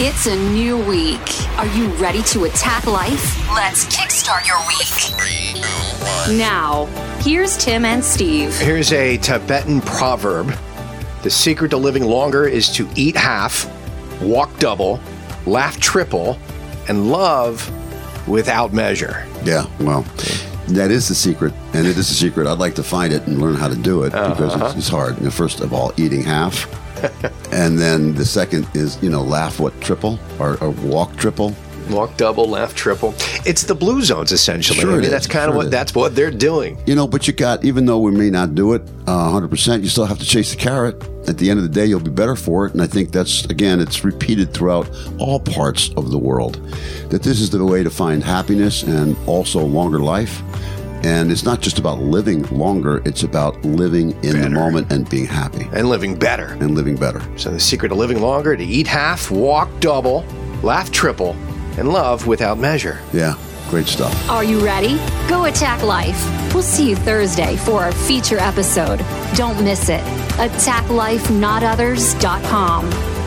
It's a new week. Are you ready to attack life? Let's kickstart your week. Now, here's Tim and Steve. Here's a Tibetan proverb The secret to living longer is to eat half, walk double, laugh triple, and love without measure. Yeah, well, that is the secret, and it is a secret. I'd like to find it and learn how to do it because Uh-huh. it's, it's hard. You know, first of all, eating half, and then the second is you know laugh what triple or, or walk triple. Walk double, laugh triple. It's the blue zones essentially. Sure I mean, that's kind Sure of what that's what they're doing. You know, but you got even though we may not do it uh, 100%, you still have to chase the carrot. At the end of the day, you'll be better for it. And I think that's again, it's repeated throughout all parts of the world that this is the way to find happiness and also longer life. And it's not just about living longer; it's about living in the moment and being happy And living better. and living better. So the secret to living longer to eat half, walk double, laugh triple, and love without measure. Yeah, great stuff. Are you ready? Go attack life. We'll see you Thursday for our feature episode. Don't miss it. AttackLifeNotOthers.com.